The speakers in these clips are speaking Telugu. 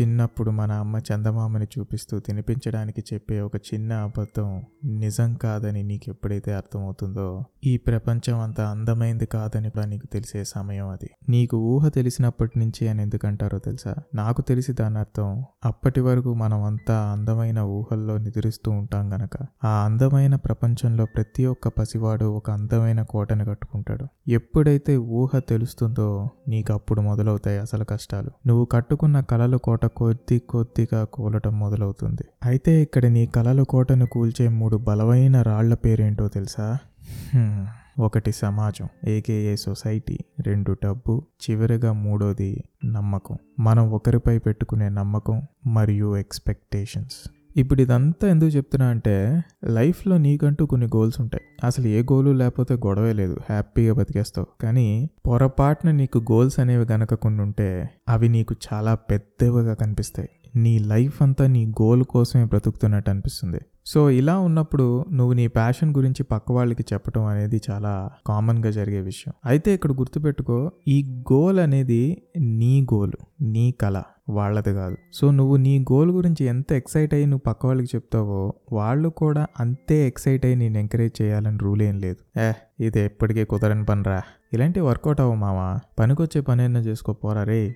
చిన్నప్పుడు మన అమ్మ చందమామని చూపిస్తూ తినిపించడానికి చెప్పే ఒక చిన్న అబద్ధం నిజం కాదని నీకు ఎప్పుడైతే అర్థమవుతుందో ఈ ప్రపంచం అంత అందమైంది కాదని కూడా నీకు తెలిసే సమయం అది. నీకు ఊహ తెలిసినప్పటి నుంచి అని ఎందుకంటారో తెలుసా? నాకు తెలిసి దాని అర్థం అప్పటి వరకు మనం అంతా అందమైన ఊహల్లో నిద్రిస్తూ ఉంటాం గనక. ఆ అందమైన ప్రపంచంలో ప్రతి ఒక్క పసివాడు ఒక అందమైన కోటను కట్టుకుంటాడు. ఎప్పుడైతే ఊహ తెలుస్తుందో నీకు అప్పుడు మొదలవుతాయి అసలు కష్టాలు. నువ్వు కట్టుకున్న కళలు కోట కొద్ది కొద్దిగా కూలటం మొదలవుతుంది. అయితే ఇక్కడ నీ కలల కోటను కూల్చే మూడు బలమైన రాళ్ళ పేరేంటో తెలుసా? ఒకటి సమాజం ఏకేఏ సొసైటీ రెండు డబ్బు చివరిగా మూడోది నమ్మకం. మనం ఒకరిపై పెట్టుకునే నమ్మకం మరియు ఎక్స్పెక్టేషన్స్. ఇప్పుడు ఇదంతా ఎందుకు చెప్తున్నా అంటే లైఫ్లో నీకంటూ కొన్ని గోల్స్ ఉంటాయి. అసలు ఏ గోలు లేకపోతే గొడవే లేదు. హ్యాపీగా బతికేస్తావు. కానీ పొరపాటున నీకు గోల్స్ అనేవి గనక కొన్ని ఉంటే అవి నీకు చాలా పెద్దవిగా కనిపిస్తాయి. నీ లైఫ్ అంతా నీ గోల్ కోసమే బ్రతుకుతున్నట్టు అనిపిస్తుంది. సో ఇలా ఉన్నప్పుడు నువ్వు నీ ప్యాషన్ గురించి పక్క వాళ్ళకి చెప్పడం అనేది చాలా కామన్గా జరిగే విషయం. అయితే ఇక్కడ గుర్తుపెట్టుకో ఈ గోల్ అనేది నీ గోల్ నీ కళ. వాళ్ళది కాదు. సో నువ్వు నీ గోల్ గురించి ఎంత ఎక్సైట్ అయ్యి నువ్వు పక్క వాళ్ళకి చెప్తావో వాళ్ళు కూడా అంతే ఎక్సైట్ అయ్యి నేను ఎంకరేజ్ చేయాలని రూల్ ఏం లేదు. ఏ ఇది ఎప్పటికీ కుదరని పనిరా. ఇలాంటి వర్కౌట్ అవ్వ మావా. పనికొచ్చే పని అయినా చేసుకోపోరా రే.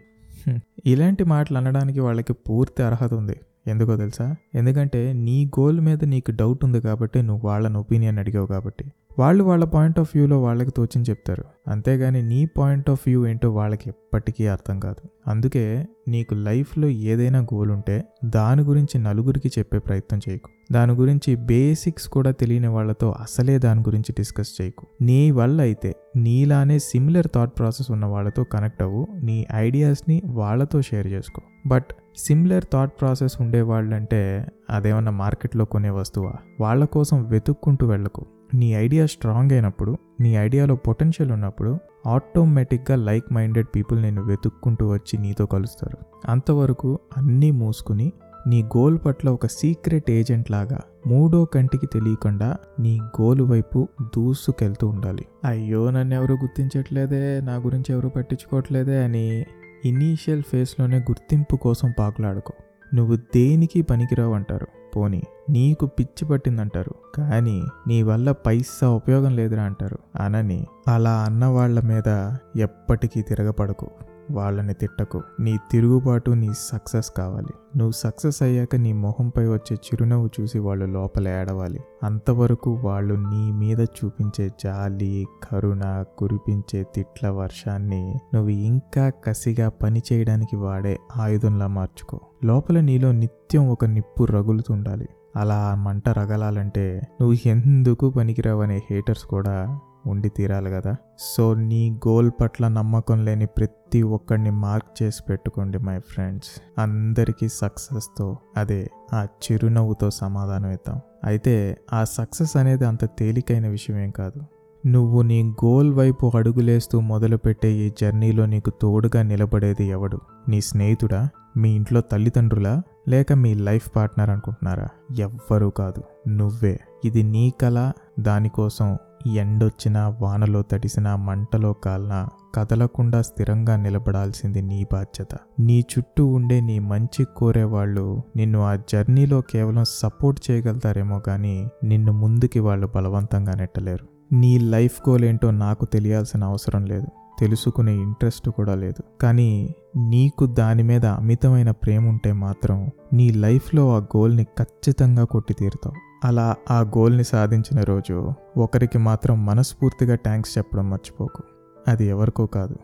ఇలాంటి మాటలు అనడానికి వాళ్ళకి పూర్తి అర్హత ఉంది. ఎందుకో తెలుసా? ఎందుకంటే నీ గోల్ మీద నీకు డౌట్ ఉంది కాబట్టి నువ్వు వాళ్ళని ఒపీనియన్ అడిగావు కాబట్టి. వాళ్ళు వాళ్ళ పాయింట్ ఆఫ్ వ్యూలో వాళ్ళకి తోచింది చెప్తారు. అంతేగాని నీ పాయింట్ ఆఫ్ వ్యూ ఏంటో వాళ్ళకి ఎప్పటికీ అర్థం కాదు. అందుకే నీకు లైఫ్లో ఏదైనా గోల్ ఉంటే దాని గురించి నలుగురికి చెప్పే ప్రయత్నం చేయకు. దాని గురించి బేసిక్స్ కూడా తెలియని వాళ్ళతో అసలే దాని గురించి డిస్కస్ చేయకు. నీ వల్ల అయితే నీలానే సిమిలర్ థాట్ ప్రాసెస్ ఉన్న వాళ్ళతో కనెక్ట్ అవ్వు. నీ ఐడియాస్ని వాళ్ళతో షేర్ చేసుకో. బట్ సిమిలర్ థాట్ ప్రాసెస్ ఉండే వాళ్ళంటే అదేమన్నా మార్కెట్లో కొనే వస్తువా? వాళ్ళ కోసం వెతుక్కుంటూ వెళ్ళకు. నీ ఐడియా స్ట్రాంగ్ అయినప్పుడు నీ ఐడియాలో పొటెన్షియల్ ఉన్నప్పుడు ఆటోమేటిక్గా లైక్ మైండెడ్ పీపుల్ నేను వెతుక్కుంటూ వచ్చి నీతో కలుస్తారు. అంతవరకు అన్నీ మూసుకుని నీ గోల్ పట్ల ఒక సీక్రెట్ ఏజెంట్ లాగా మూడో కంటికి తెలియకుండా నీ గోల్ వైపు దూసుకెళ్తూ ఉండాలి. అయ్యో నన్ను ఎవరు గుర్తించట్లేదే నా గురించి ఎవరు పట్టించుకోవట్లేదే అని ఇనీషియల్ ఫేస్లోనే గుర్తింపు కోసం పాకులాడుకో. నువ్వు దేనికి పనికిరావు అంటారు? పోనీ నీకు పిచ్చి పట్టిందంటారు. కానీ నీ వల్ల పైసా ఉపయోగం లేదురా అంటారు. అనని అలా అన్న వాళ్ళ మీద ఎప్పటికీ తిరగపడకు. వాళ్ళని తిట్టకు. నీ తిరుగుబాటు నీ సక్సెస్ కావాలి. నువ్వు సక్సెస్ అయ్యాక నీ మొహంపై వచ్చే చిరునవ్వు చూసి వాళ్ళు లోపల ఏడవాలి. అంతవరకు వాళ్ళు నీ మీద చూపించే జాలి కరుణ కురిపించే తిట్ల వర్షాన్ని నువ్వు ఇంకా కసిగా పని చేయడానికి వాడే ఆయుధంలా మార్చుకో. లోపల నీలో నిత్యం ఒక నిప్పు రగులుతుండాలి. అలా మంట రగలాలంటే నువ్వు ఎందుకు పనికిరావనే హేటర్స్ కూడా ఉండి తీరాలి కదా. సో నీ గోల్ పట్ల నమ్మకం లేని ప్రతి ఒక్కడిని మార్క్ చేసి పెట్టుకోండి మై ఫ్రెండ్స్. అందరికీ సక్సెస్తో అదే ఆ చిరునవ్వుతో సమాధానం ఇద్దాం. అయితే ఆ సక్సెస్ అనేది అంత తేలికైన విషయం ఏం కాదు. నువ్వు నీ గోల్ వైపు అడుగులేస్తూ మొదలుపెట్టే ఈ జర్నీలో నీకు తోడుగా నిలబడేది ఎవడు? నీ స్నేహితుడా? మీ ఇంట్లో తల్లిదండ్రులా? లేక మీ లైఫ్ పార్ట్నర్ అనుకుంటున్నారా? ఎవ్వరూ కాదు. నువ్వే. ఇది నీ కళ. దానికోసం ఎండొచ్చినా వానలో తడిసినా మంటలో కాల్నా కదలకుండా స్థిరంగా నిలబడాల్సింది నీ బాధ్యత. నీ చుట్టూ ఉండే నీ మంచి కోరేవాళ్ళు నిన్ను ఆ జర్నీలో కేవలం సపోర్ట్ చేయగలుగుతారేమో కానీ నిన్ను ముందుకి వాళ్ళు బలవంతంగా నెట్టలేరు. నీ లైఫ్ గోల్ ఏంటో నాకు తెలియాల్సిన అవసరం లేదు. తెలుసుకునే ఇంట్రెస్ట్ కూడా లేదు. కానీ నీకు దాని మీద అమితమైన ప్రేమ ఉంటే మాత్రం నీ లైఫ్లో ఆ గోల్ని ఖచ్చితంగా కొట్టి తీరుతావు అలా ఆ గోల్ని సాధించిన రోజు ఒకరికి మాత్రం మనస్ఫూర్తిగా థ్యాంక్స్ చెప్పడం మర్చిపోకు. అది ఎవరికో కాదు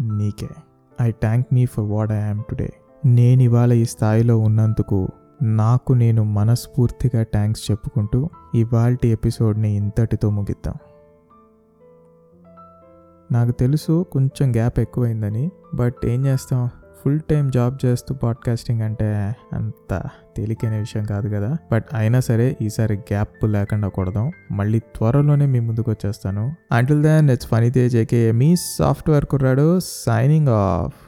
నీకే. I thank me for what I am today నేను ఇవాళ ఈ స్థాయిలో ఉన్నందుకు నాకు నేను మనస్ఫూర్తిగా థ్యాంక్స్ చెప్పుకుంటూ ఇవాల్టి ఎపిసోడ్ని ఇంతటితో ముగిద్దాం. నాకు తెలుసు కొంచెం గ్యాప్ ఎక్కువైందని బట్ ఏం చేస్తాం? ఫుల్ టైం జాబ్ చేస్తూ పాడ్కాస్టింగ్ అంటే అంత తేలికైన విషయం కాదు కదా. బట్ అయినా సరే ఈసారి గ్యాప్ లేకుండా కొడదాం. మళ్ళీ త్వరలోనే మీ ముందుకు వచ్చేస్తాను. Until then it's funny Tej aka me software కుర్రాడు సైనింగ్ ఆఫ్